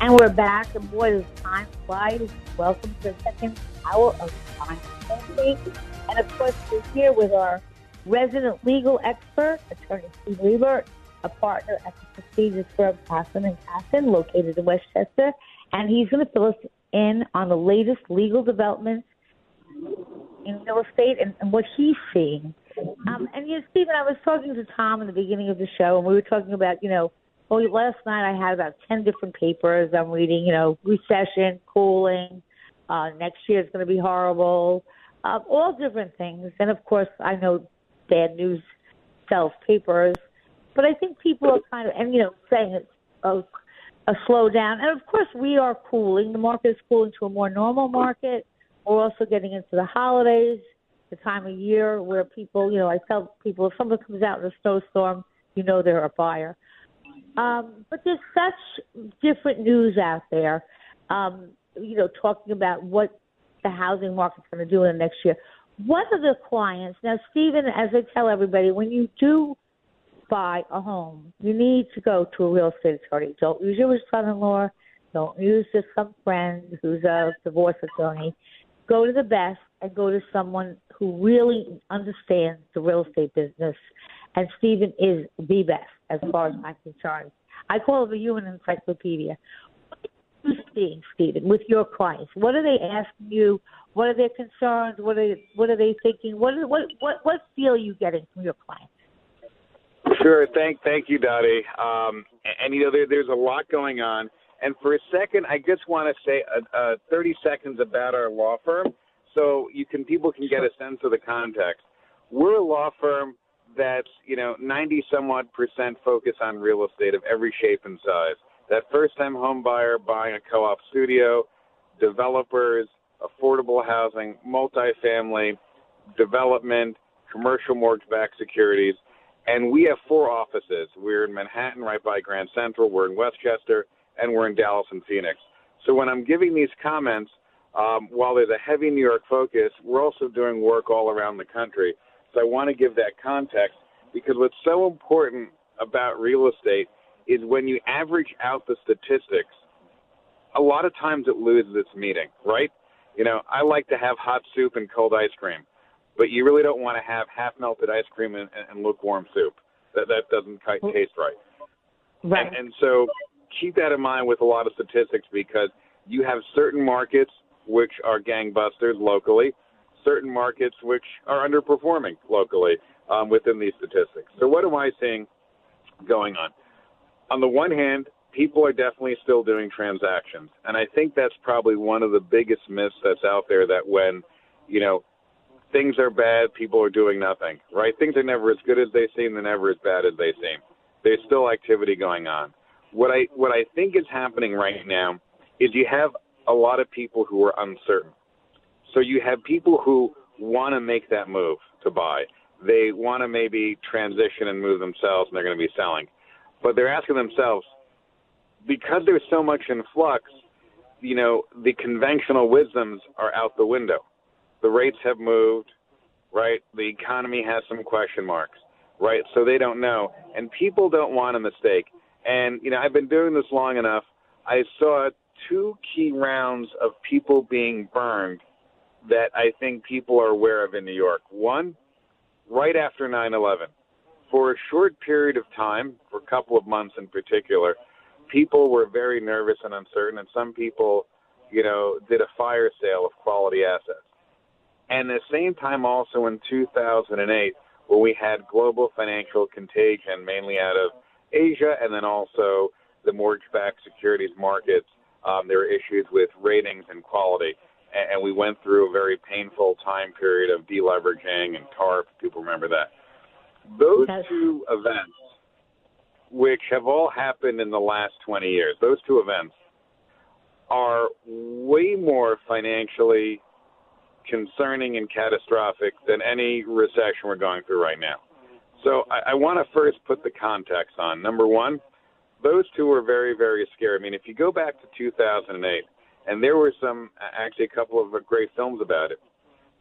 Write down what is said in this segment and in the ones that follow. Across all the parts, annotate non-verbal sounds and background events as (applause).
And we're back, and boy, does time fly. Welcome to the second hour of Time Wednesday. And of course, we're here with our resident legal expert, attorney Steve Liebert, a partner at the prestigious firm Casson and Casson, located in Westchester. And he's going to fill us in on the latest legal developments in real estate and, and what he's seeing. Um, and you know, Stephen, I was talking to Tom in the beginning of the show, and we were talking about, you know, well, last night I had about 10 different papers I'm reading, you know, recession, cooling, uh, next year is going to be horrible, uh, all different things. And of course, I know bad news sells papers, but I think people are kind of, and you know, saying it's a, a slowdown. And of course, we are cooling. The market is cooling to a more normal market. We're also getting into the holidays, the time of year where people, you know, I tell people if someone comes out in a snowstorm, you know they're a buyer. Um, but there's such different news out there, um, you know, talking about what the housing market's going to do in the next year. What are the clients now, Stephen? As I tell everybody, when you do buy a home, you need to go to a real estate attorney. Don't use your son-in-law. Don't use just some friend who's a divorce attorney. Go to the best and go to someone who really understands the real estate business. And Stephen is the best as far as I'm concerned. I call it a human encyclopedia. What are you seeing, Stephen, with your clients? What are they asking you? What are their concerns? What are what are they thinking? What what what what feel are you getting from your clients? Sure. Thank thank you, Dottie. Um, and, and you know there, there's a lot going on. And for a second, I just want to say uh, uh, 30 seconds about our law firm, so you can people can get a sense of the context. We're a law firm that's you know 90 somewhat percent focus on real estate of every shape and size. That first time home buyer buying a co-op studio, developers, affordable housing, multifamily, development, commercial mortgage-backed securities, and we have four offices. We're in Manhattan, right by Grand Central. We're in Westchester, and we're in Dallas and Phoenix. So when I'm giving these comments, um, while there's a heavy New York focus, we're also doing work all around the country. I want to give that context because what's so important about real estate is when you average out the statistics, a lot of times it loses its meaning, right? You know, I like to have hot soup and cold ice cream, but you really don't want to have half melted ice cream and, and lukewarm soup. That that doesn't mm. taste right. Right. And, and so keep that in mind with a lot of statistics because you have certain markets which are gangbusters locally, certain markets which are underperforming locally um, within these statistics. So, what am I seeing going on? On the one hand, people are definitely still doing transactions, and I think that's probably one of the biggest myths that's out there. That when you know things are bad, people are doing nothing. Right? Things are never as good as they seem, they're never as bad as they seem. There's still activity going on. What I what I think is happening right now is you have a lot of people who are uncertain. So you have people who want to make that move to buy. They want to maybe transition and move themselves, and they're going to be selling. But they're asking themselves, because there's so much in flux, you know, the conventional wisdoms are out the window. The rates have moved, right? The economy has some question marks, right? So they don't know. And people don't want a mistake. And, you know, I've been doing this long enough. I saw two key rounds of people being burned that I think people are aware of in New York. One, right after 9 11, for a short period of time, for a couple of months in particular, people were very nervous and uncertain, and some people, you know, did a fire sale of quality assets. And the same time, also in 2008, where we had global financial contagion, mainly out of Asia, and then also the mortgage-backed securities markets. Um, there were issues with ratings and quality, and, we went through a very painful time period of deleveraging and TARP. People remember that. Those Yes. two events, which have all happened in the last 20 years, those two events are way more financially concerning and catastrophic than any recession we're going through right now. So I, I want to first put the context on. Number one, those two were very, very scary. I mean, if you go back to 2008, and there were some, actually, a couple of uh, great films about it,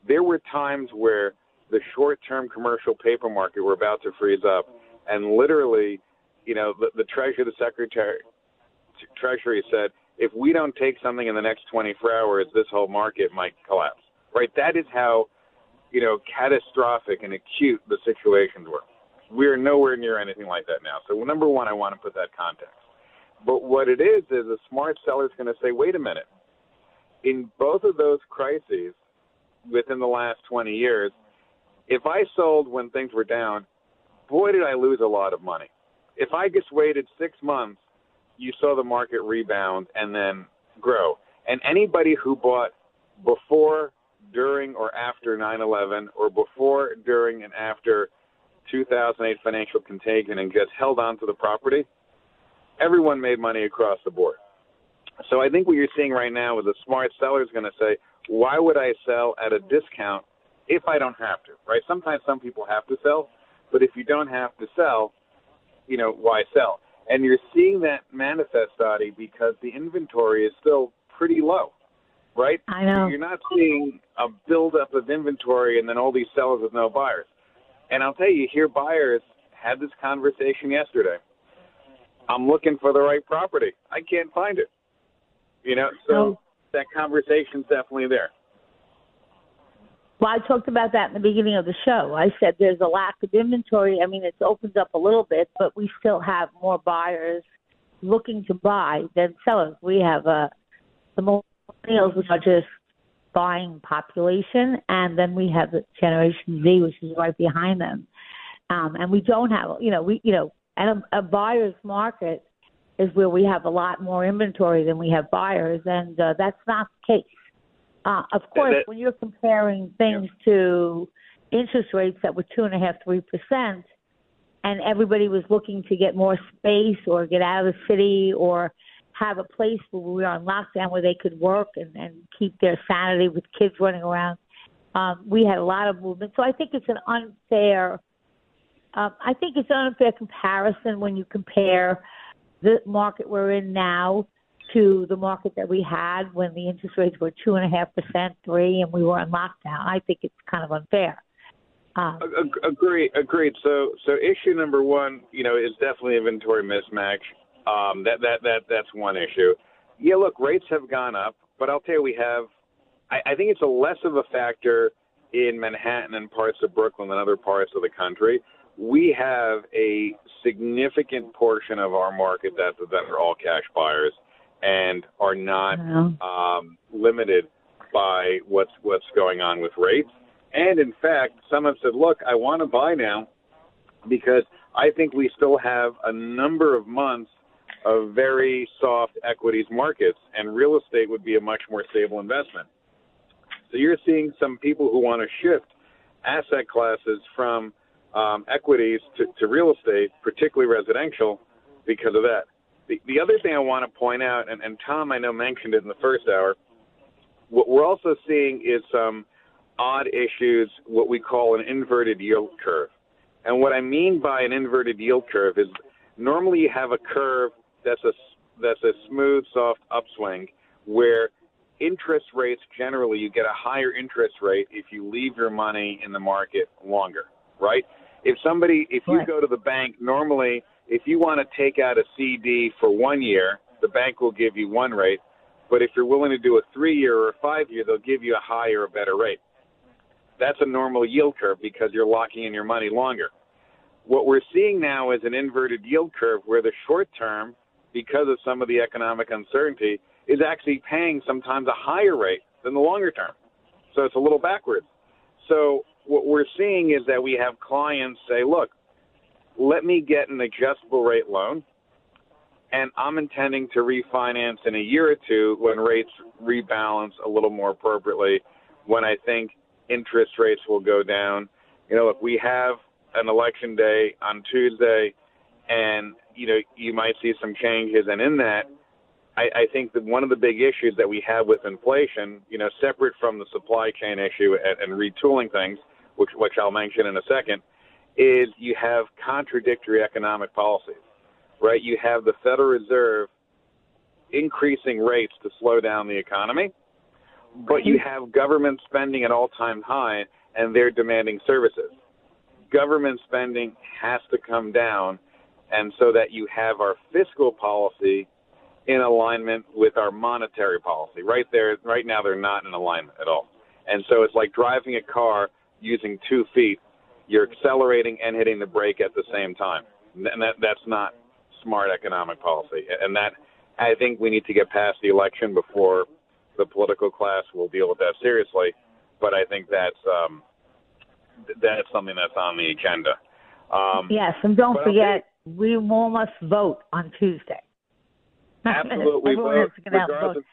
there were times where the short term commercial paper market were about to freeze up, and literally, you know, the, the Treasury, the Secretary, Treasury said, if we don't take something in the next 24 hours, this whole market might collapse. Right? That is how, you know, catastrophic and acute the situations were. We are nowhere near anything like that now. So number one, I want to put that context. But what it is is a smart seller is going to say, wait a minute. In both of those crises within the last 20 years, if I sold when things were down, boy, did I lose a lot of money. If I just waited six months, you saw the market rebound and then grow. And anybody who bought before, during, or after 9 11, or before, during, and after 2008 financial contagion and just held on to the property, everyone made money across the board. So I think what you're seeing right now is a smart seller is going to say, why would I sell at a discount if I don't have to, right? Sometimes some people have to sell, but if you don't have to sell, you know, why sell? And you're seeing that manifest, Dottie, because the inventory is still pretty low, right? I know. You're not seeing a buildup of inventory and then all these sellers with no buyers. And I'll tell you, here buyers had this conversation yesterday. I'm looking for the right property. I can't find it. You know, so No. that conversation's definitely there. Well, I talked about that in the beginning of the show. I said there's a lack of inventory. I mean, it's opened up a little bit, but we still have more buyers looking to buy than sellers. We have uh, the millennials, which are just buying population, and then we have the Generation Z, which is right behind them. Um, and we don't have, you know, we, you know, and a, a buyer's market is where we have a lot more inventory than we have buyers, and uh, that's not the case. Uh, of course, that- when you're comparing things to interest rates that were two and a half, three percent, and everybody was looking to get more space or get out of the city or have a place where we were on lockdown where they could work and, and keep their sanity with kids running around. Um, we had a lot of movement, so I think it's an unfair. Um, I think it's an unfair comparison when you compare the market we're in now to the market that we had when the interest rates were two and a half percent, three, and we were in lockdown. I think it's kind of unfair. Um, Ag- Agreed. Agreed. So, so issue number one, you know, is definitely inventory mismatch. Um, that that that that's one issue. Yeah, look, rates have gone up, but I'll tell you, we have. I, I think it's a less of a factor in Manhattan and parts of Brooklyn than other parts of the country. We have a significant portion of our market that that are all cash buyers and are not Yeah. um, limited by what's what's going on with rates. And in fact, some have said, "Look, I want to buy now because I think we still have a number of months of very soft equities markets, and real estate would be a much more stable investment." So you're seeing some people who want to shift asset classes from um, equities to, to real estate, particularly residential, because of that. The, the other thing I want to point out, and, and Tom I know mentioned it in the first hour, what we're also seeing is some odd issues, what we call an inverted yield curve. And what I mean by an inverted yield curve is normally you have a curve that's a that's a smooth, soft upswing where interest rates generally you get a higher interest rate if you leave your money in the market longer, right? If somebody if you go to the bank normally if you want to take out a CD for 1 year, the bank will give you one rate. But if you're willing to do a three year or a five year, they'll give you a higher or better rate. That's a normal yield curve because you're locking in your money longer. What we're seeing now is an inverted yield curve where the short term, because of some of the economic uncertainty, is actually paying sometimes a higher rate than the longer term. So it's a little backwards. So what we're seeing is that we have clients say, look, let me get an adjustable rate loan and I'm intending to refinance in a year or two when rates rebalance a little more appropriately, when I think interest rates will go down. You know, if we have an election day on Tuesday, and you know you might see some changes, and in that, I, I think that one of the big issues that we have with inflation, you know, separate from the supply chain issue and, and retooling things, which which I'll mention in a second, is you have contradictory economic policies right? You have the Federal Reserve increasing rates to slow down the economy, but you have government spending at all time high and they're demanding services. Government spending has to come down, and so that you have our fiscal policy in alignment with our monetary policy. Right there, right now, they're not in alignment at all. And so it's like driving a car using two feet. You're accelerating and hitting the brake at the same time. And that, that's not smart economic policy, and that I think we need to get past the election before the political class will deal with that seriously. But I think that's um, that's something that's on the agenda. Um, yes, and don't forget, we all must vote on Tuesday. (laughs) Absolutely, vote, regardless, vote. Of,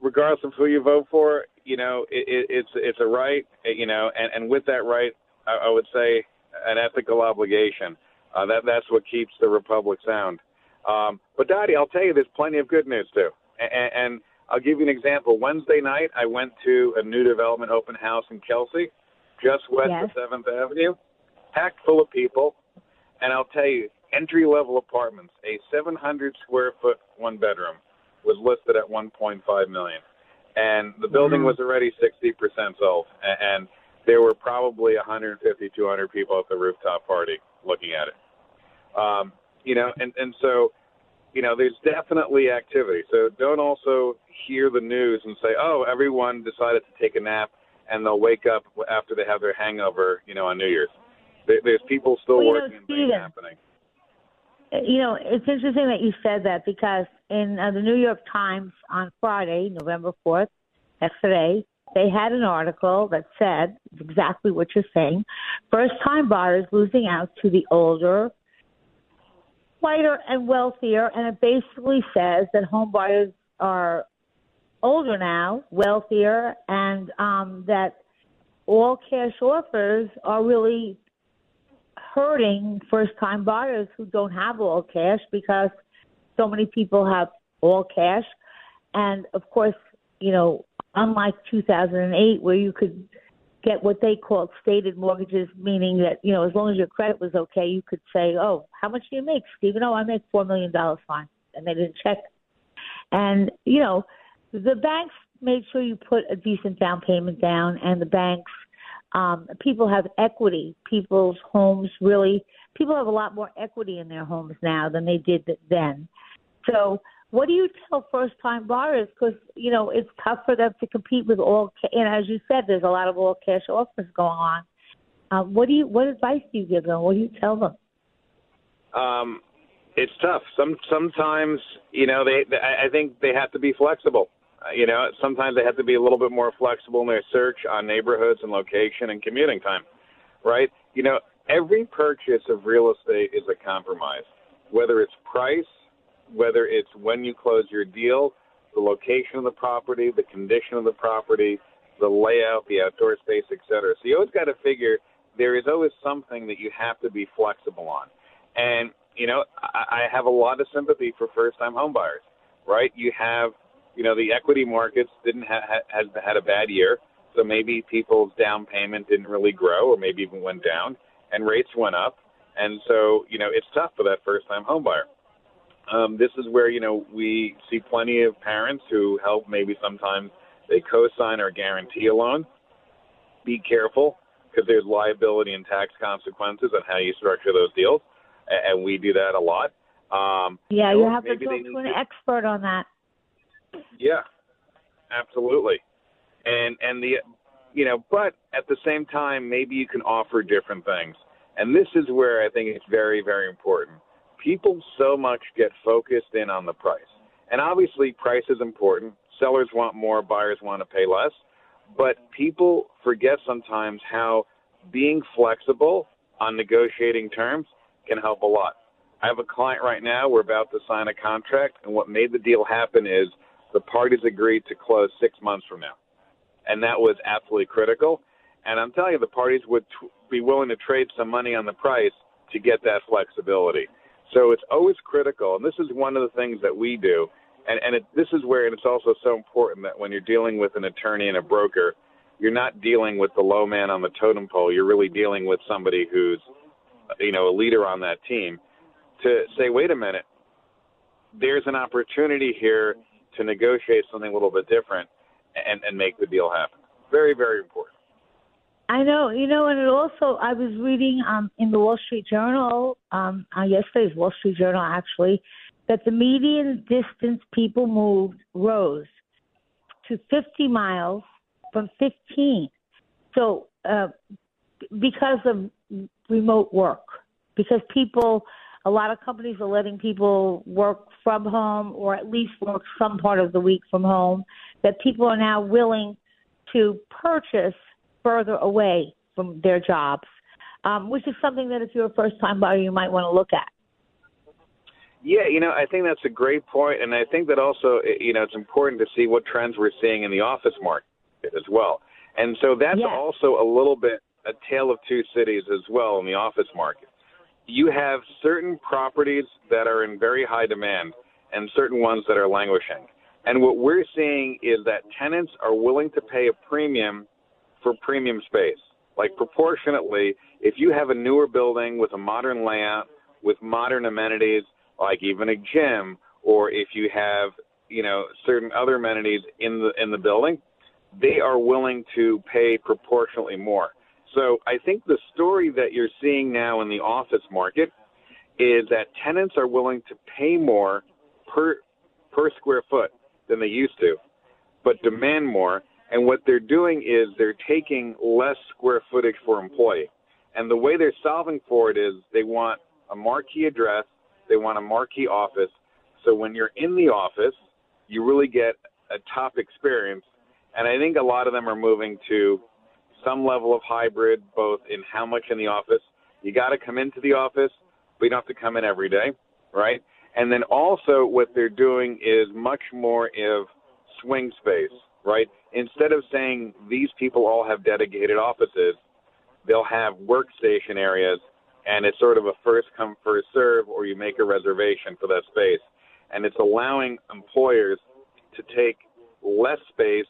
regardless of who you vote for. You know, it, it, it's it's a right. You know, and and with that right, I, I would say an ethical obligation. Uh, that that's what keeps the republic sound. Um, but Dottie, I'll tell you, there's plenty of good news too. And, and I'll give you an example. Wednesday night, I went to a new development open house in Chelsea, just west yes. of Seventh Avenue, packed full of people. And I'll tell you, entry level apartments, a 700 square foot one bedroom, was listed at 1.5 million, and the building mm-hmm. was already 60% sold. And there were probably 150, 200 people at the rooftop party looking at it. Um, you know, and, and so, you know, there's definitely activity. So don't also hear the news and say, oh, everyone decided to take a nap and they'll wake up after they have their hangover, you know, on New Year's. there's people still well, working and happening. You know, it's interesting that you said that because in uh, the New York Times on Friday, November 4th, yesterday, they had an article that said exactly what you're saying. First time buyers losing out to the older, whiter, and wealthier. And it basically says that home buyers are older now, wealthier, and um, that all cash offers are really hurting first time buyers who don't have all cash because so many people have all cash. And of course, you know, unlike 2008 where you could get what they called stated mortgages, meaning that, you know, as long as your credit was okay, you could say, oh, how much do you make, Stephen? Oh, I make $4 million fine. And they didn't check. And, you know, the banks made sure you put a decent down payment down, and the banks, um, people have equity. People's homes really, people have a lot more equity in their homes now than they did then. So, what do you tell first time buyers? Because, you know, it's tough for them to compete with all, and as you said, there's a lot of all cash offers going on. Um, what do you, what advice do you give them? What do you tell them? Um, it's tough. Some, sometimes, you know, they, they I think they have to be flexible. You know, sometimes they have to be a little bit more flexible in their search on neighborhoods and location and commuting time, right? You know, every purchase of real estate is a compromise, whether it's price whether it's when you close your deal, the location of the property, the condition of the property, the layout, the outdoor space, et cetera. So you always got to figure there is always something that you have to be flexible on. And, you know, I, I have a lot of sympathy for first time homebuyers, right? You have, you know, the equity markets didn't ha- has had a bad year. So maybe people's down payment didn't really grow or maybe even went down and rates went up. And so, you know, it's tough for that first time homebuyer. Um, this is where you know we see plenty of parents who help. Maybe sometimes they co-sign or guarantee a loan. Be careful because there's liability and tax consequences on how you structure those deals, and we do that a lot. Um, yeah, you have to talk to an expert on that. Yeah, absolutely. And and the you know, but at the same time, maybe you can offer different things. And this is where I think it's very, very important. People so much get focused in on the price. And obviously, price is important. Sellers want more, buyers want to pay less. But people forget sometimes how being flexible on negotiating terms can help a lot. I have a client right now. We're about to sign a contract, and what made the deal happen is the parties agreed to close six months from now, and that was absolutely critical. And I'm telling you, the parties would t- be willing to trade some money on the price to get that flexibility. So it's always critical, and this is one of the things that we do. And, and it, this is where, and it's also so important that when you're dealing with an attorney and a broker, you're not dealing with the low man on the totem pole. You're really dealing with somebody who's, you know, a leader on that team to say, wait a minute, there's an opportunity here to negotiate something a little bit different and, and make the deal happen. Very, very important. I know, you know, and it also, I was reading um, in the Wall Street Journal, um, uh, yesterday's Wall Street Journal actually, that the median distance people moved rose to 50 miles from 15. So, uh, because of remote work, because people, a lot of companies are letting people work from home or at least work some part of the week from home, that people are now willing to purchase further away from their jobs, um, which is something that if you're a first time buyer, you might want to look at. Yeah, you know, I think that's a great point, and I think that also, you know, it's important to see what trends we're seeing in the office market as well. And so that's also a little bit a tale of two cities as well in the office market. You have certain properties that are in very high demand and certain ones that are languishing. And what we're seeing is that tenants are willing to pay a premium for premium space. Like proportionately, if you have a newer building with a modern layout, with modern amenities, like even a gym, or if you have, you know, certain other amenities in the in the building, they are willing to pay proportionately more. So I think the story that you're seeing now in the office market is that tenants are willing to pay more per per square foot than they used to, but demand more. And what they're doing is they're taking less square footage for employee. And the way they're solving for it is they want a marquee address, they want a marquee office. So when you're in the office, you really get a top experience. And I think a lot of them are moving to some level of hybrid, both in how much in the office. You got to come into the office, but you don't have to come in every day, right? And then also what they're doing is much more of swing space, right? Instead of saying these people all have dedicated offices, they'll have workstation areas and it's sort of a first come first serve or you make a reservation for that space. And it's allowing employers to take less space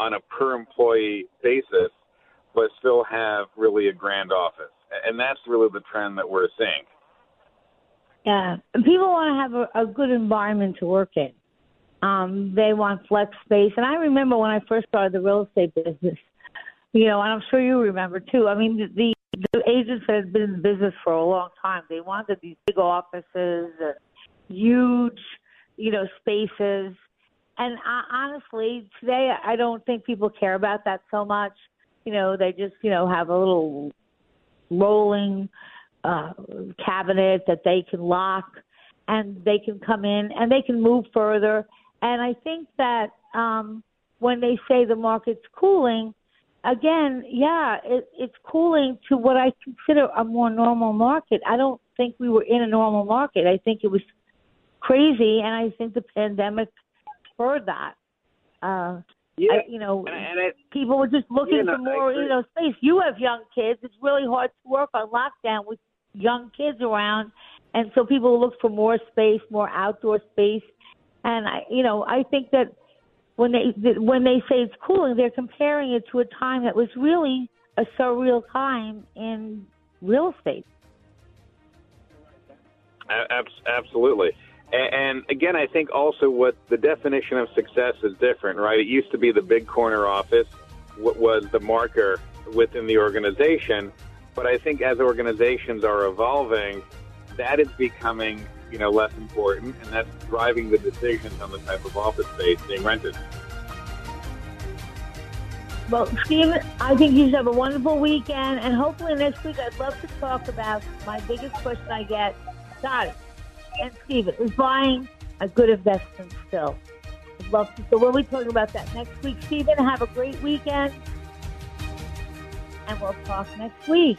on a per employee basis but still have really a grand office. And that's really the trend that we're seeing. Yeah, people want to have a, a good environment to work in. Um, they want flex space, and I remember when I first started the real estate business. You know, and I'm sure you remember too. I mean, the the agents that had been in business for a long time, they wanted these big offices, and huge, you know, spaces. And uh, honestly, today I don't think people care about that so much. You know, they just you know have a little rolling uh, cabinet that they can lock and they can come in and they can move further. And I think that um, when they say the market's cooling, again, yeah, it, it's cooling to what I consider a more normal market. I don't think we were in a normal market. I think it was crazy, and I think the pandemic spurred that. Uh, yeah, I, you know, and, and it, people were just looking know, for more, you know, space. You have young kids; it's really hard to work on lockdown with young kids around, and so people look for more space, more outdoor space. And I, you know, I think that when they when they say it's cooling, they're comparing it to a time that was really a surreal time in real estate. Absolutely. And again, I think also what the definition of success is different, right? It used to be the big corner office, was the marker within the organization. But I think as organizations are evolving, that is becoming you know, less important, and that's driving the decisions on the type of office space being rented. Well, Stephen, I think you should have a wonderful weekend, and hopefully next week I'd love to talk about my biggest question I get. Got it. And Stephen, is buying a good investment still? I'd love to. So we'll be talking about that next week. Stephen, have a great weekend, and we'll talk next week.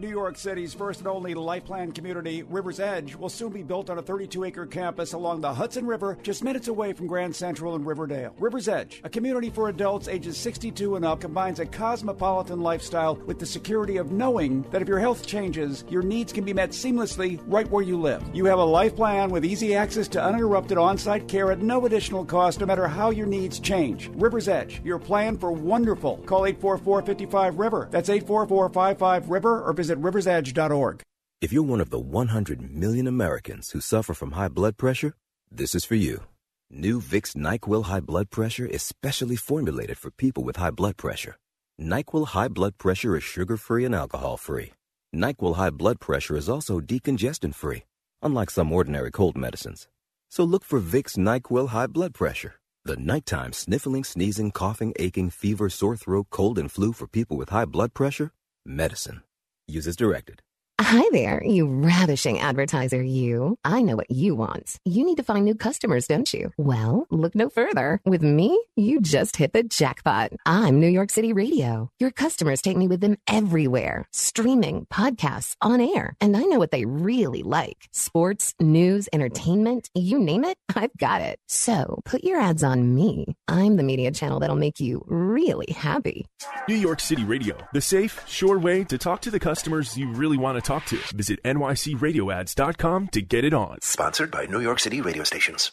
New York City's first and only life plan community, River's Edge, will soon be built on a 32 acre campus along the Hudson River, just minutes away from Grand Central and Riverdale. River's Edge, a community for adults ages 62 and up, combines a cosmopolitan lifestyle with the security of knowing that if your health changes, your needs can be met seamlessly right where you live. You have a life plan with easy access to uninterrupted on site care at no additional cost, no matter how your needs change. River's Edge, your plan for wonderful. Call 844 55 River. That's 844 55 River or visit riversedge.org. If you're one of the 100 million Americans who suffer from high blood pressure, this is for you. New Vicks NyQuil High Blood Pressure is specially formulated for people with high blood pressure. NyQuil High Blood Pressure is sugar free and alcohol free. NyQuil High Blood Pressure is also decongestant free, unlike some ordinary cold medicines. So look for Vicks NyQuil High Blood Pressure, the nighttime sniffling, sneezing, coughing, aching, fever, sore throat, cold, and flu for people with high blood pressure medicine. Use as directed. Hi there, you ravishing advertiser, you. I know what you want. You need to find new customers, don't you? Well, look no further. With me, you just hit the jackpot. I'm New York City Radio. Your customers take me with them everywhere streaming, podcasts, on air. And I know what they really like sports, news, entertainment, you name it, (laughs) I've got it. So put your ads on me. I'm the media channel that'll make you really happy. New York City Radio, the safe, sure way to talk to the customers you really want to talk to. Visit nycradioads.com to get it on. Sponsored by New York City radio stations.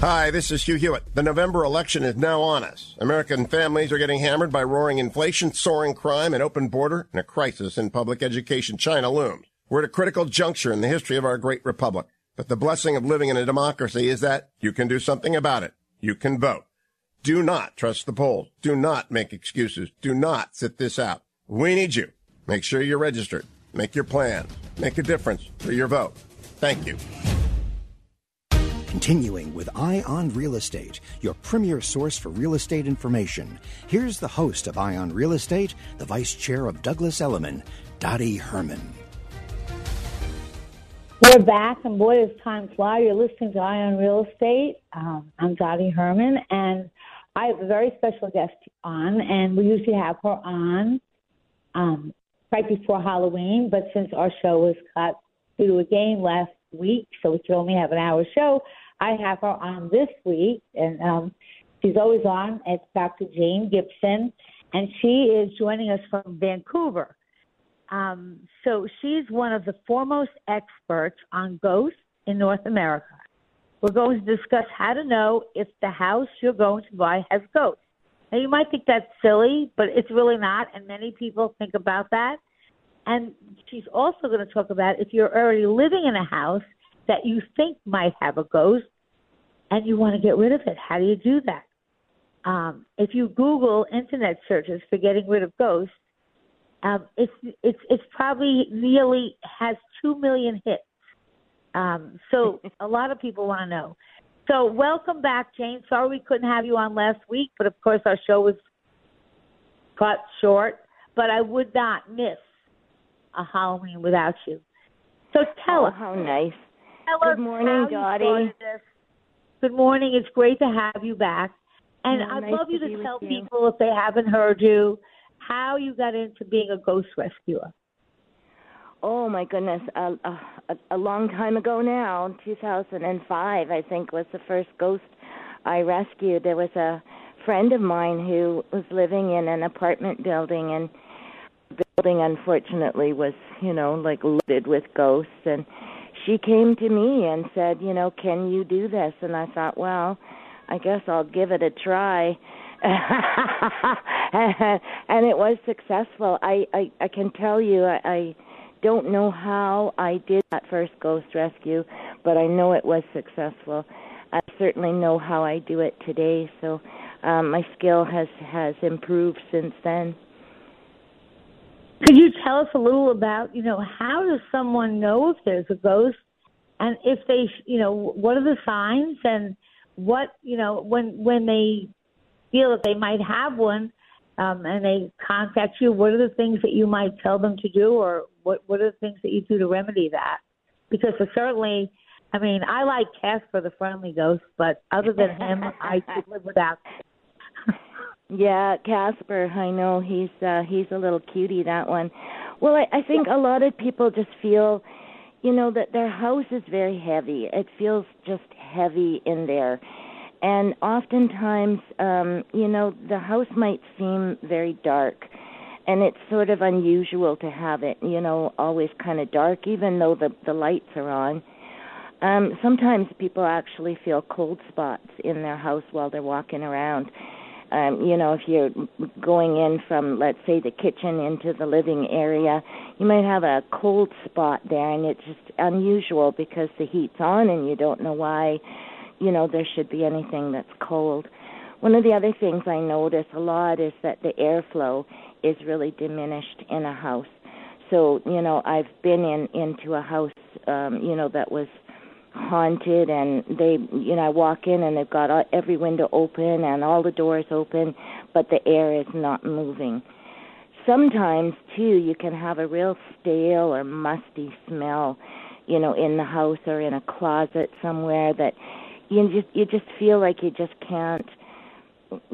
Hi, this is Hugh Hewitt. The November election is now on us. American families are getting hammered by roaring inflation, soaring crime, an open border, and a crisis in public education. China looms. We're at a critical juncture in the history of our great republic. But the blessing of living in a democracy is that you can do something about it. You can vote. Do not trust the polls. Do not make excuses. Do not sit this out. We need you. Make sure you're registered. Make your plan. Make a difference for your vote. Thank you. Continuing with Eye on Real Estate, your premier source for real estate information. Here's the host of Eye on Real Estate, the vice chair of Douglas Elliman, Dottie Herman. We're back, and boy, does time fly. You're listening to Eye on Real Estate. Um, I'm Dottie Herman, and I have a very special guest on, and we usually have her on um, right before Halloween, but since our show was cut due to a game last week, so we could only have an hour show. I have her on this week, and um, she's always on. It's Dr. Jayne Gibson, and she is joining us from Vancouver. Um, so she's one of the foremost experts on ghosts in North America. We're going to discuss how to know if the house you're going to buy has ghosts. Now, you might think that's silly, but it's really not, and many people think about that. And she's also going to talk about if you're already living in a house that you think might have a ghost and you want to get rid of it. How do you do that? Um, if you Google internet searches for getting rid of ghosts, um, it's it's it's probably nearly has two million hits. Um, so (laughs) a lot of people want to know. So welcome back, Jayne. Sorry we couldn't have you on last week, but of course our show was cut short. But I would not miss a Halloween without you. So tell oh, us. how nice. Good morning, Dottie. Good morning. It's great to have you back. And I'd nice love you to to tell you. people, if they haven't heard you, how you got into being a ghost rescuer. Oh my goodness, a, a, a long time ago now, 2005, I think was the first ghost I rescued. There was a friend of mine who was living in an apartment building, and the building unfortunately was, you know, like loaded with ghosts. And she came to me and said, you know, can you do this? And I thought, well, I guess I'll give it a try. (laughs) and it was successful. I, I, I can tell you, I, I don't know how I did that first ghost rescue, but I know it was successful. I certainly know how I do it today, so um, my skill has has improved since then. Could you tell us a little about, you know, how does someone know if there's a ghost, and if they, you know, what are the signs, and what, you know, when when they feel that they might have one, um, and they contact you, what are the things that you might tell them to do, or what what are the things that you do to remedy that? Because certainly, I mean, I like Casper the friendly ghost, but other than him, I (laughs) could live without. Yeah, Casper, I know he's uh he's a little cutie that one. Well, I, I think a lot of people just feel, you know, that their house is very heavy. It feels just heavy in there. And oftentimes, um, you know, the house might seem very dark and it's sort of unusual to have it, you know, always kind of dark even though the the lights are on. Um sometimes people actually feel cold spots in their house while they're walking around um, you know, if you're going in from, let's say, the kitchen into the living area, you might have a cold spot there, and it's just unusual because the heat's on and you don't know why, you know, there should be anything that's cold. One of the other things I notice a lot is that the airflow is really diminished in a house. So, you know, I've been in into a house, um, you know, that was haunted and they you know I walk in and they've got all, every window open and all the doors open but the air is not moving. Sometimes too you can have a real stale or musty smell you know in the house or in a closet somewhere that you just you just feel like you just can't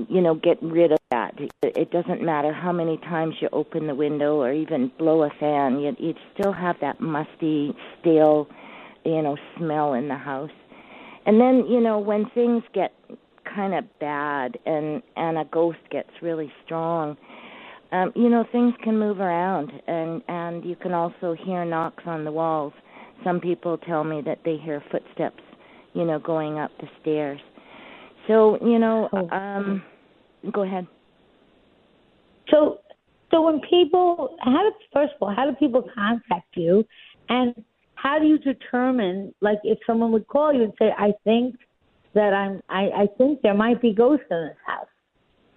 you know get rid of that. It, doesn't matter how many times you open the window or even blow a fan you you still have that musty stale you know smell in the house. And then you know when things get kind of bad and and a ghost gets really strong um you know things can move around. And and you can also hear knocks on the walls. Some people tell me that they hear footsteps you know going up the stairs. So you know um go ahead. So, so when people, how do first of all, how do people contact you, and how do you determine, like, if someone would call you and say, "I think that I'm, I, I think there might be ghosts in this house.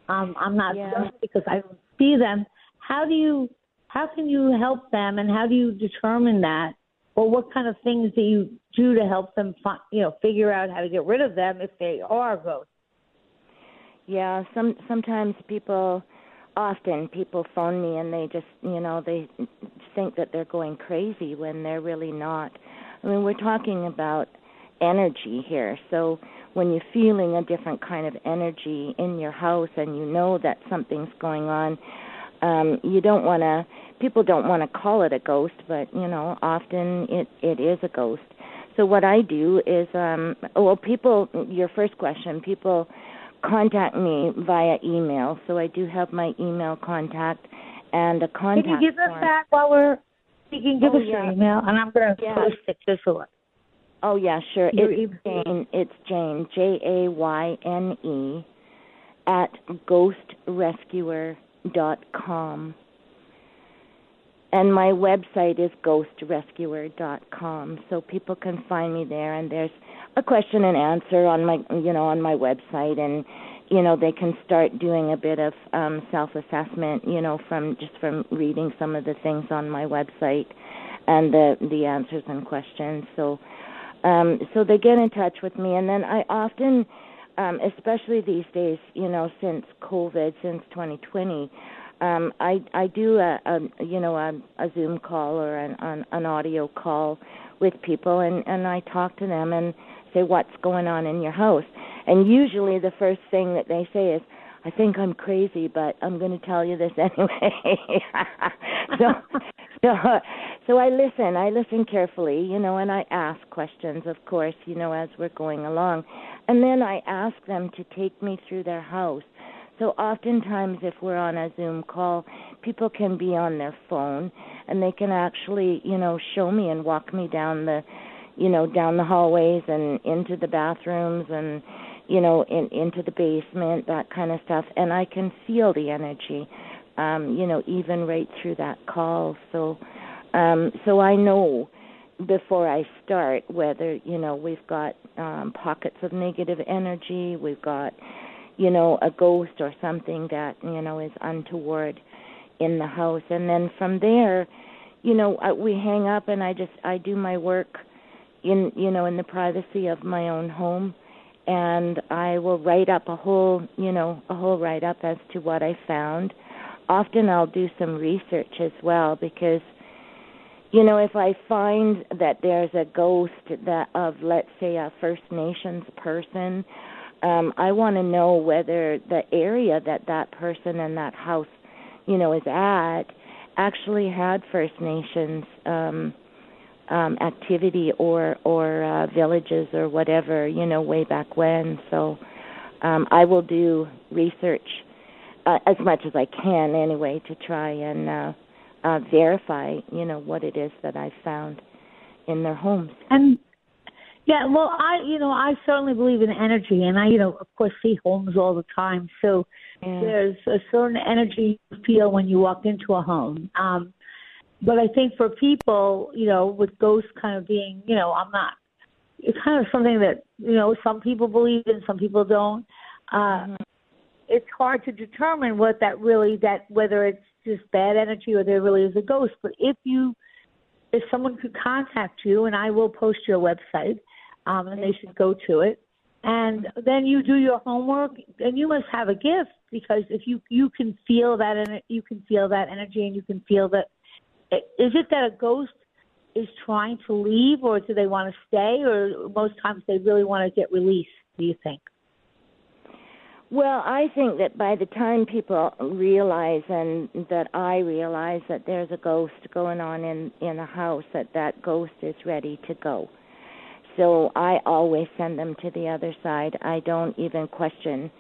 Um, I'm not Yeah. sure because I don't see them." How do you, how can you help them, and how do you determine that, or what kind of things do you do to help them, fi- you know, figure out how to get rid of them if they are ghosts? Yeah, some sometimes people often people phone me and they just, you know, they think that they're going crazy when they're really not. I mean, we're talking about energy here. So when you're feeling a different kind of energy in your house and you know that something's going on, um you don't want to people don't want to call it a ghost, but you know, often it it is a ghost. So what I do is um well people your first question, people contact me via email. So I do have my email contact and a contact Can you give us that while we're? You can give Oh, us your email, and I'm going to Yeah. post it so. Oh yeah, sure. Your It's Jayne. It's Jayne. J A Y N E at ghostrescuer.com. And my website is ghostrescuer.com, so people can find me there. And there's a question and answer on my, you know, on my website, and you know they can start doing a bit of um, self-assessment, you know, from just from reading some of the things on my website and the the answers and questions. So um, so they get in touch with me, and then I often um, especially these days, you know, since COVID, since 2020, um, I I do a, a you know a, a Zoom call or an, an an audio call with people, and and I talk to them and say what's going on in your house, and usually the first thing that they say is, I think I'm crazy, but I'm going to tell you this (laughs) anyway. (laughs) so, so, so I listen. I listen carefully, you know, and I ask questions, of course, you know, as we're going along, and then I ask them to take me through their house. So oftentimes, if we're on a Zoom call, people can be on their phone, and they can actually, you know, show me and walk me down the, you know, down the hallways and into the bathrooms and you know, in, into the basement, that kind of stuff, and I can feel the energy, um, you know, even right through that call. So, um, so I know before I start whether you know we've got um, pockets of negative energy, we've got, you know, a ghost or something that you know is untoward in the house, and then from there, you know, we hang up, and I just I do my work in you know in the privacy of my own home and I will write up a whole, you know, a whole write up as to what I found. Often I'll do some research as well because you know, if I find that there's a ghost that of let's say a First Nations person, um I want to know whether the area that that person and that house, you know, is at actually had First Nations um um, activity or or uh, villages or whatever you know way back when. So um, I will do research uh, as much as I can anyway to try and uh, uh, verify you know what it is that I found in their homes. And yeah, well, I you know I certainly believe in energy, and I you know of course see homes all the time. So yeah. there's a certain energy you feel when you walk into a home. Um, but I think for people, you know, with ghosts kind of being, you know, I'm not. It's kind of something that you know some people believe in, some people don't. Uh, mm-hmm. It's hard to determine what that really that whether it's just bad energy or there really is a ghost. But if you, if someone could contact you, and I will post your website, um, and they should go to it, and then you do your homework, and you must have a gift because if you you can feel that you can feel that energy, and you can feel that is it that a ghost is trying to leave, or do they want to stay, or most times they really want to get released? Do you think? Well, I think that by the time people realize and that I realize that there's a ghost going on in in a house, that that ghost is ready to go. So I always send them to the other side. I don't even question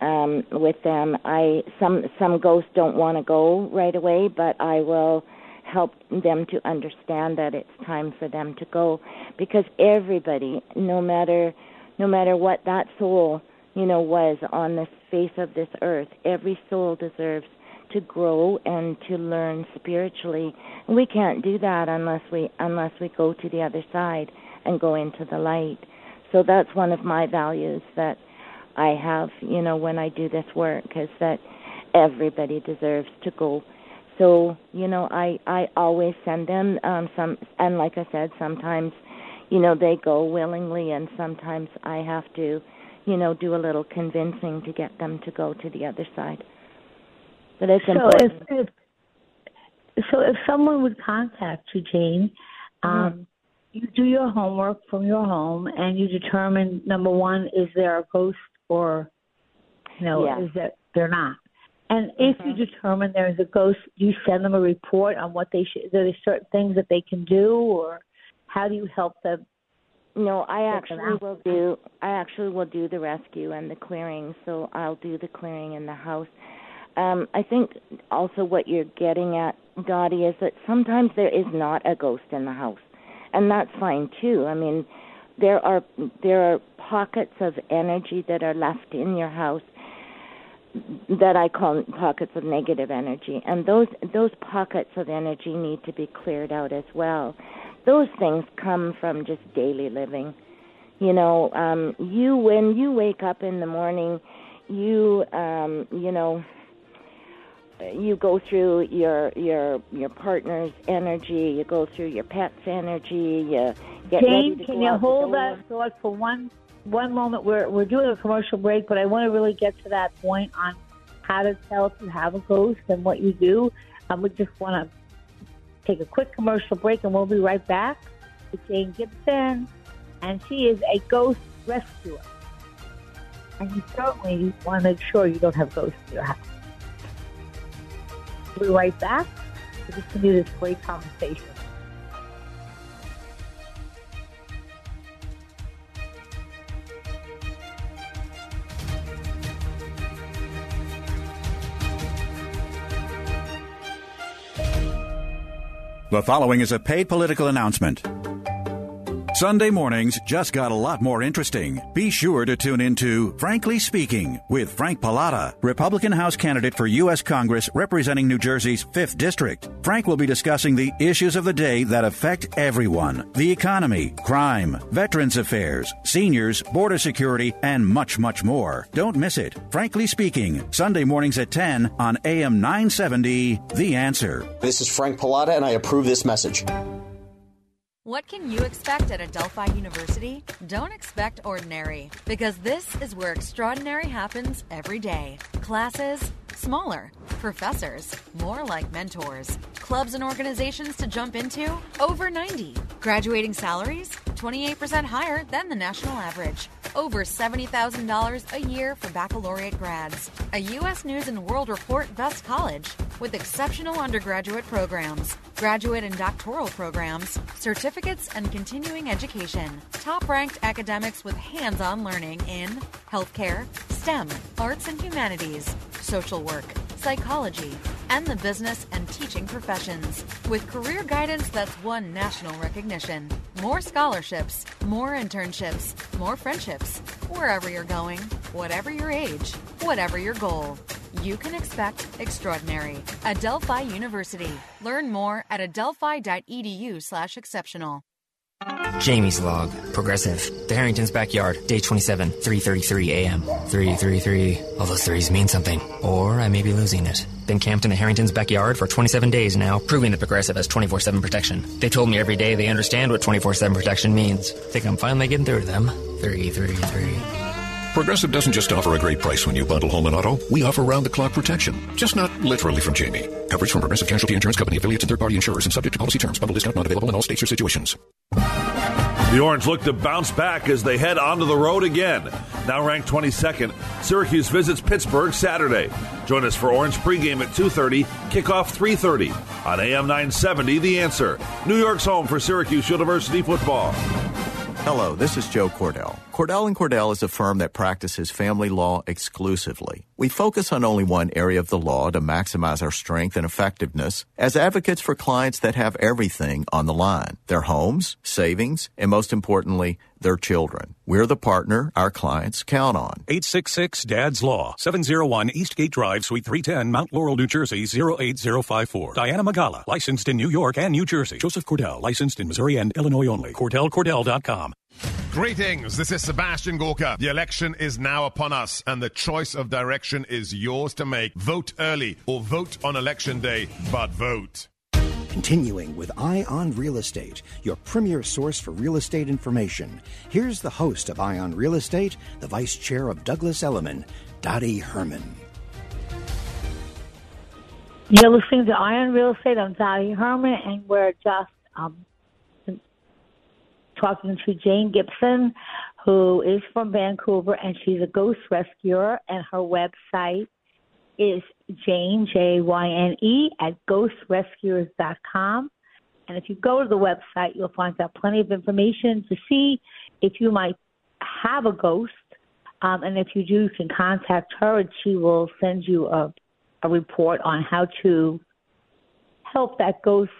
um with them. I some some ghosts don't want to go right away, but I will help them to understand that it's time for them to go. Because everybody no matter no matter what that soul you know was on the face of this earth every soul deserves to grow and to learn spiritually. We can't do that unless we unless we go to the other side and go into the light. So that's one of my values that I have you know when I do this work is that everybody deserves to go so you know i i always send them um some and like i said sometimes you know they go willingly and sometimes i have to you know do a little convincing to get them to go to the other side but it's so important. if, if so if someone would contact you jayne um mm-hmm. you do your homework from your home and you determine number one is there a ghost or you know yeah. is that they're not and if mm-hmm. you determine there is a ghost, do you send them a report on what they should? Are there certain things that they can do, or how do you help them? No, I actually will do. I actually will do the rescue and the clearing. So I'll do the clearing in the house. Um, I think also what you're getting at, Dottie, is that sometimes there is not a ghost in the house, and that's fine too. I mean, there are there are pockets of energy that are left in your house that I call pockets of negative energy, and those those pockets of energy need to be cleared out as well. Those things come from just daily living. You know, um, you when you wake up in the morning, you um, you know, you go through your your your partner's energy, you go through your pet's energy, you get Jayne, ready to can go you hold that thought for one one moment we're we're doing a commercial break, but I want to really get to that point on how to tell if you have a ghost and what you do. Um, we just want to take a quick commercial break, and we'll be right back with Jayne Gibson, and she is a ghost rescuer. And you certainly want to make sure you don't have ghosts in your house. We'll be right back to continue this great conversation. The following is a paid political announcement. Sunday mornings just got a lot more interesting. Be sure to tune into Frankly Speaking with Frank Pallotta, Republican House candidate for U.S. Congress representing New Jersey's 5th District. Frank will be discussing the issues of the day that affect everyone the economy, crime, veterans affairs, seniors, border security, and much, much more. Don't miss it. Frankly Speaking, Sunday mornings at 10 on AM 970, The Answer. This is Frank Pallotta, and I approve this message. What can you expect at Adelphi University? Don't expect ordinary, because this is where extraordinary happens every day. Classes, smaller. Professors, more like mentors. Clubs and organizations to jump into, over 90. Graduating salaries, 28% higher than the national average. Over $70,000 a year for baccalaureate grads. A U.S. News and World Report Best College with exceptional undergraduate programs, graduate and doctoral programs, certificates, and continuing education. Top ranked academics with hands on learning in healthcare, STEM, arts and humanities, social work, psychology, and the business and teaching professions. With career guidance that's won national recognition. More scholarships, more internships, more friendships. Wherever you're going, whatever your age, whatever your goal, you can expect extraordinary. Adelphi University. Learn more at adelphi.edu slash exceptional. Jamie's log. Progressive. The Harrington's backyard. Day 27, 3.33 a.m. 333. All those threes mean something. Or I may be losing it. Been camped in the Harrington's backyard for 27 days now, proving that Progressive has 24-7 protection. They told me every day they understand what 24-7 protection means. Think I'm finally getting through to them. 333. Progressive doesn't just offer a great price when you bundle home and auto. We offer round-the-clock protection. Just not literally from Jamie. Coverage from Progressive Casualty Insurance Company, affiliates, and third-party insurers, and subject to policy terms. Bundle discount not available in all states or situations. The Orange look to bounce back as they head onto the road again. Now ranked 22nd, Syracuse visits Pittsburgh Saturday. Join us for Orange pregame at 2:30, kickoff 3:30 on AM 970. The Answer, New York's home for Syracuse University football. Hello, this is Joe Cordell. Cordell and Cordell is a firm that practices family law exclusively. We focus on only one area of the law to maximize our strength and effectiveness as advocates for clients that have everything on the line. Their homes, savings, and most importantly, their children. We're the partner our clients count on. 866 Dad's Law, 701 Eastgate Drive, Suite 310, Mount Laurel, New Jersey, 08054. Diana Magala, licensed in New York and New Jersey. Joseph Cordell, licensed in Missouri and Illinois only. CordellCordell.com. Greetings, this is Sebastian Gorka. The election is now upon us, and the choice of direction is yours to make. Vote early or vote on election day, but vote. Continuing with Eye on Real Estate, your premier source for real estate information. Here's the host of Eye on Real Estate, the vice chair of Douglas Elliman, Dottie Herman. You're listening to Eye on Real Estate. I'm Dottie Herman, and we're just um, talking to Jayne Gibson, who is from Vancouver, and she's a ghost rescuer, and her website is Jayne, J Y N E, at ghostrescuers.com. And if you go to the website, you'll find out plenty of information to see if you might have a ghost. Um, and if you do, you can contact her, and she will send you a, a report on how to help that ghost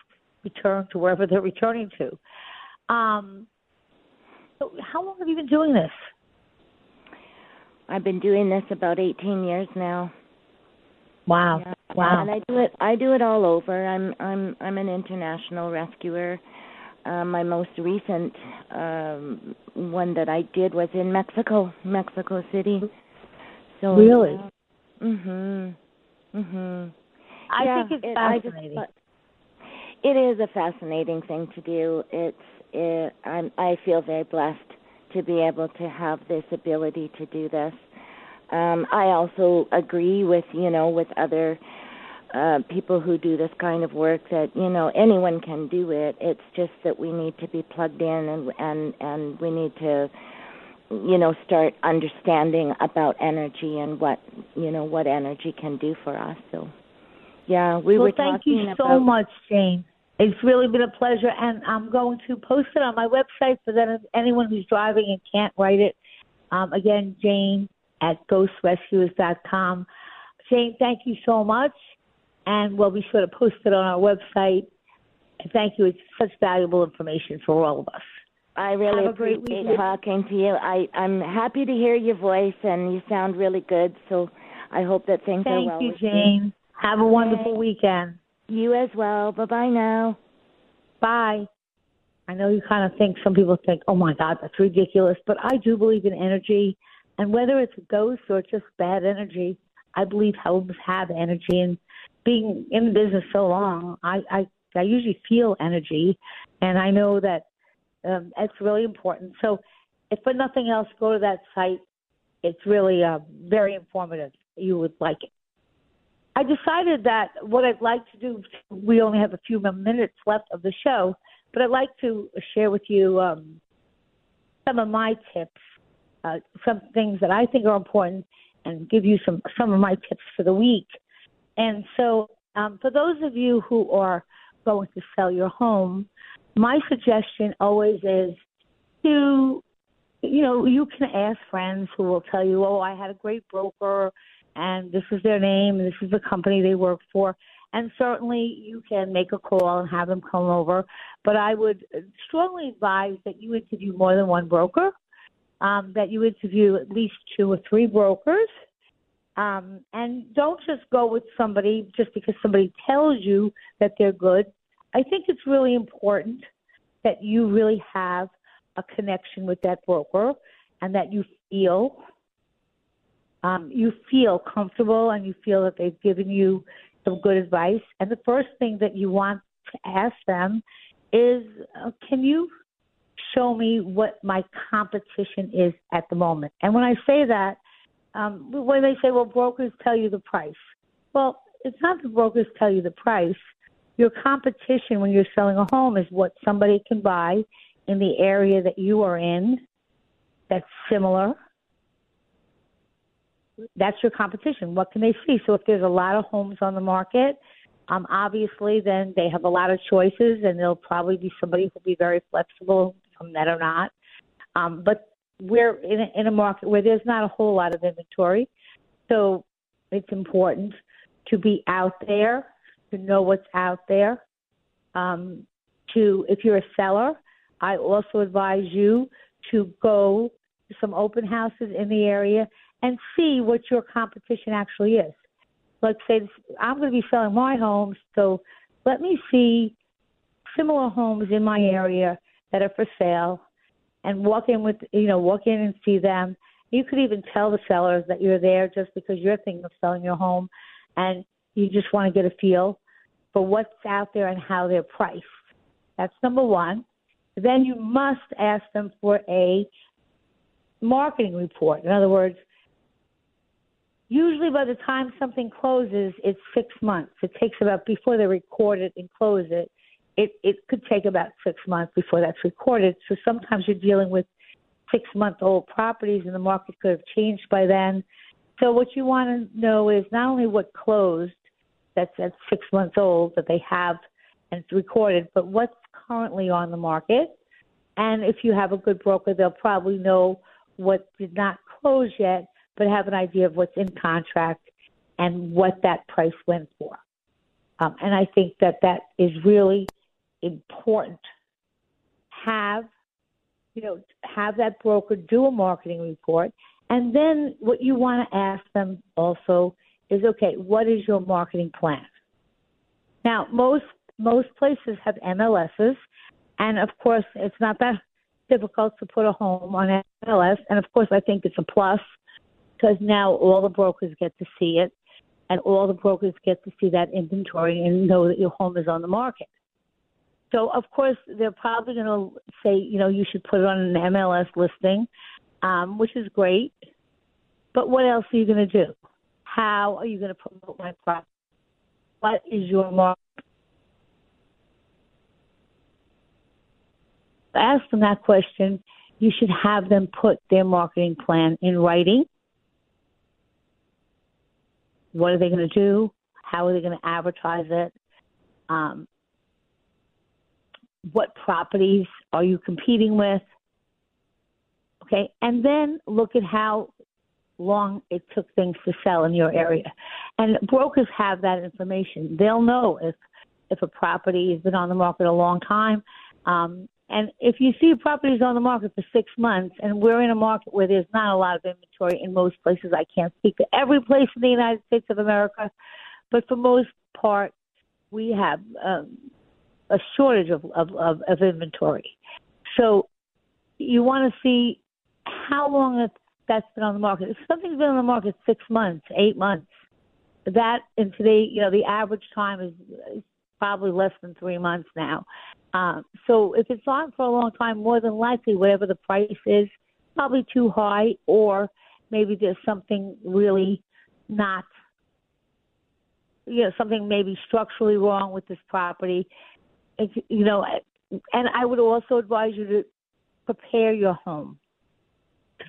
return to wherever they're returning to. Um, so how long have you been doing this? I've been doing this about 18 years now. Wow. Yeah. Wow. And I do it I do it all over. I'm I'm I'm an international rescuer. Um, my most recent um, one that I did was in Mexico, Mexico City. So Really? Uh, mhm. Mhm. I yeah, think it's it, I just fascinating. it is a fascinating thing to do. It's I'm I feel very blessed to be able to have this ability to do this. Um, I also agree with you know with other uh, people who do this kind of work that you know anyone can do it. It's just that we need to be plugged in and and and we need to you know start understanding about energy and what you know what energy can do for us. So yeah, we well, were thank talking you about so much, Jayne. It's really been a pleasure, and I'm going to post it on my website for then anyone who's driving and can't write it. Um, again, Jayne at ghostrescuers.com. Jayne, thank you so much, and we'll be sure to post it on our website. And thank you. It's such valuable information for all of us. I really Have a great appreciate talking to you. I I'm happy to hear your voice and you sound really good. So I hope that things are Thank well you, with Jayne. Have a wonderful weekend. You as well. Bye bye now. Bye. I know you kind of think some people think, "Oh my God, that's ridiculous," but I do believe in energy, and whether it's a ghost or just bad energy, I believe homes have energy. And being in the business so long, I I, I usually feel energy, and I know that um, it's really important. So, if for nothing else, go to that site. It's really uh, very informative. You would like it. I decided that what I'd like to do, we only have a few minutes left of the show, but I'd like to share with you um, some of my tips, uh, some things that I think are important, and give you some some of my tips for the week. And so, um, for those of you who are going to sell your home, my suggestion always is to, you know, you can ask friends who will tell you, oh, I had a great broker and this is their name and this is the company they work for. And certainly you can make a call and have them come over. But I would strongly advise that you interview more than one broker, um, that you interview at least two or three brokers. Um, and don't just go with somebody just because somebody tells you that they're good. I think it's really important that you really have a connection with that broker and that you feel um, you feel comfortable and you feel that they've given you some good advice. And the first thing that you want to ask them is, uh, can you show me what my competition is at the moment? And when I say that, um, when they say, well, brokers tell you the price. Well, it's not the brokers tell you the price. Your competition when you're selling a home is what somebody can buy in the area that you are in that's similar that's your competition. What can they see? So if there's a lot of homes on the market, um, obviously then they have a lot of choices, and there'll probably be somebody who'll be very flexible from that or not. Um, but we're in a, in a market where there's not a whole lot of inventory, so it's important to be out there, to know what's out there. Um, to if you're a seller, I also advise you to go to some open houses in the area and see what your competition actually is. Let's say I'm going to be selling my homes, so let me see similar homes in my area that are for sale and walk in with you know walk in and see them. You could even tell the sellers that you're there just because you're thinking of selling your home and you just want to get a feel for what's out there and how they're priced. That's number one. Then you must ask them for a marketing report. In other words, usually by the time something closes, it's six months. It takes about before they record it and close it. It it could take about six months before that's recorded. So sometimes you're dealing with six month old properties, and the market could have changed by then. So what you want to know is not only what closed that's at six months old that they have and it's recorded, but what's currently on the market. And if you have a good broker, they'll probably know what did not close yet but have an idea of what's in contract and what that price went for. Um, and I think that that is really important. Have you know have that broker do a marketing report, and then what you want to ask them also is, okay, what is your marketing plan? Now, most most places have MLSs, and of course, it's not that difficult to put a home on MLS. And of course, I think it's a plus because now all the brokers get to see it and all the brokers get to see that inventory and know that your home is on the market. So, of course, they're probably going to say, you know, you should put it on an MLS listing, um, which is great. But what else are you going to do? How are you going to promote my product? What is your market? Ask them that question. You should have them put their marketing plan in writing. What are they going to do? How are they going to advertise it? Um, what properties are you competing with? Okay, and then look at how long it took things to sell in your area. And brokers have that information. They'll know if if a property has been on the market a long time. Um, and if you see properties on the market for six months, and we're in a market where there's not a lot of inventory in most places, I can't speak to every place in the United States of America, but for most part, we have um, a shortage of, of, of, of inventory. So you want to see how long that's been on the market. If something's been on the market six months, eight months, that and today, you know, the average time is probably less than three months now. Um, so if it's on for a long time, more than likely, whatever the price is, probably too high, or maybe there's something really not, you know, something maybe structurally wrong with this property you know, and I would also advise you to prepare your home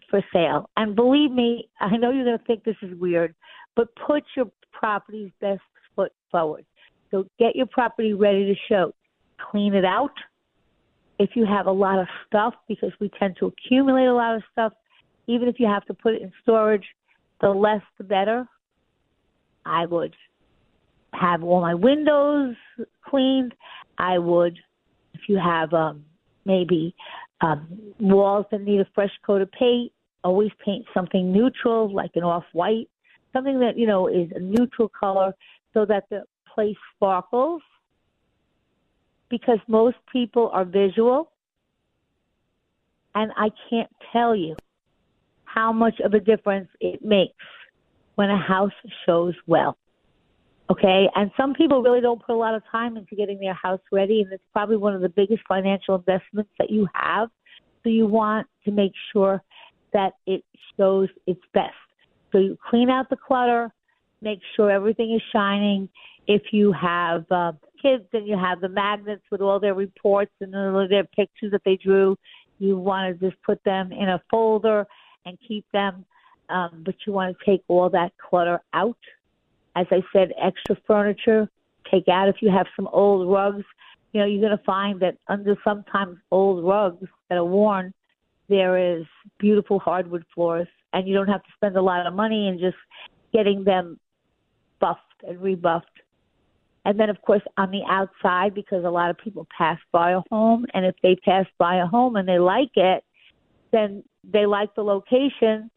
for sale. And believe me, I know you're going to think this is weird, but put your property's best foot forward. So get your property ready to show. Clean it out. If you have a lot of stuff, because we tend to accumulate a lot of stuff, even if you have to put it in storage, the less the better. I would have all my windows cleaned. I would, if you have um, maybe um, walls that need a fresh coat of paint, always paint something neutral, like an off-white, something that you know is a neutral color, so that the sparkles. Because most people are visual, and I can't tell you how much of a difference it makes when a house shows well. Okay. And some people really don't put a lot of time into getting their house ready. And it's probably one of the biggest financial investments that you have. So you want to make sure that it shows its best. So you clean out the clutter, make sure everything is shining. If you have uh, kids and you have the magnets with all their reports and their pictures that they drew, you want to just put them in a folder and keep them. Um, but you want to take all that clutter out as I said, extra furniture, take out if you have some old rugs. You know, you're going to find that under sometimes old rugs that are worn, there is beautiful hardwood floors, and you don't have to spend a lot of money in just getting them buffed and rebuffed. And then, of course, on the outside, because a lot of people pass by a home, and if they pass by a home and they like it, then they like the location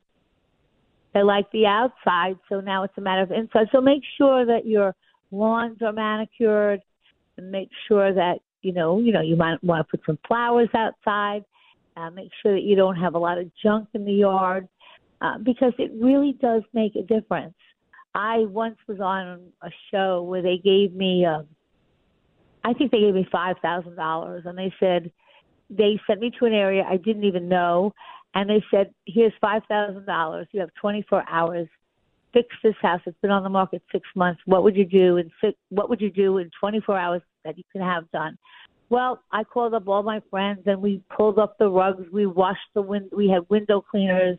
they like the outside, so now it's a matter of inside. So make sure that your lawns are manicured, and make sure that you know, you know, you might want to put some flowers outside. Uh, make sure that you don't have a lot of junk in the yard, uh, because it really does make a difference. I once was on a show where they gave me, uh, I think they gave me five thousand dollars, and they said they sent me to an area I didn't even know, and they said, "Here's five thousand dollars. You have 24 hours. Fix this house. It's been on the market six months. What would you do in six, What would you do in 24 hours that you can have done?" Well, I called up all my friends and we pulled up the rugs. We washed the wind. We had window cleaners.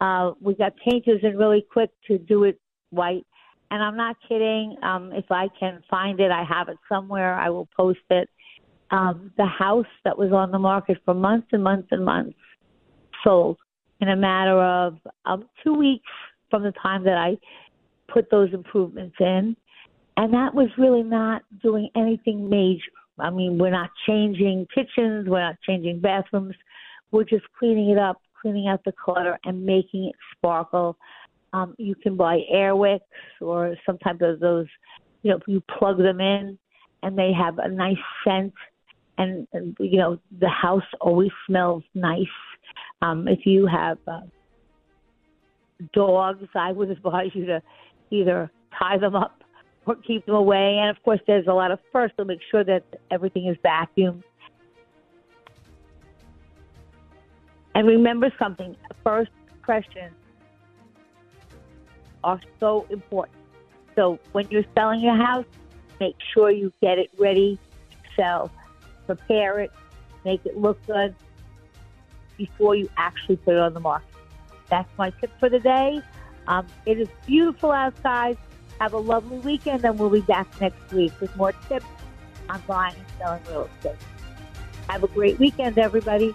Uh, we got painters in really quick to do it white. And I'm not kidding. Um, if I can find it, I have it somewhere. I will post it. Um, the house that was on the market for months and months and months sold in a matter of um, two weeks from the time that I put those improvements in. And that was really not doing anything major. I mean, we're not changing kitchens, we're not changing bathrooms. We're just cleaning it up, cleaning out the clutter, and making it sparkle. Um, you can buy air wicks or some type of those, you know, you plug them in and they have a nice scent. And, and you know, the house always smells nice. Um, if you have uh, dogs, I would (laughs) advise you to either tie them up or keep them away. And of course, there's a lot of fur, so make sure that everything is vacuumed. And remember something: first impressions are so important. So when you're selling your house, make sure you get it ready to sell. Prepare it, make it look good before you actually put it on the market. That's my tip for the day. Um, it is beautiful outside. Have a lovely weekend, and we'll be back next week with more tips on buying and selling real estate. Have a great weekend, everybody.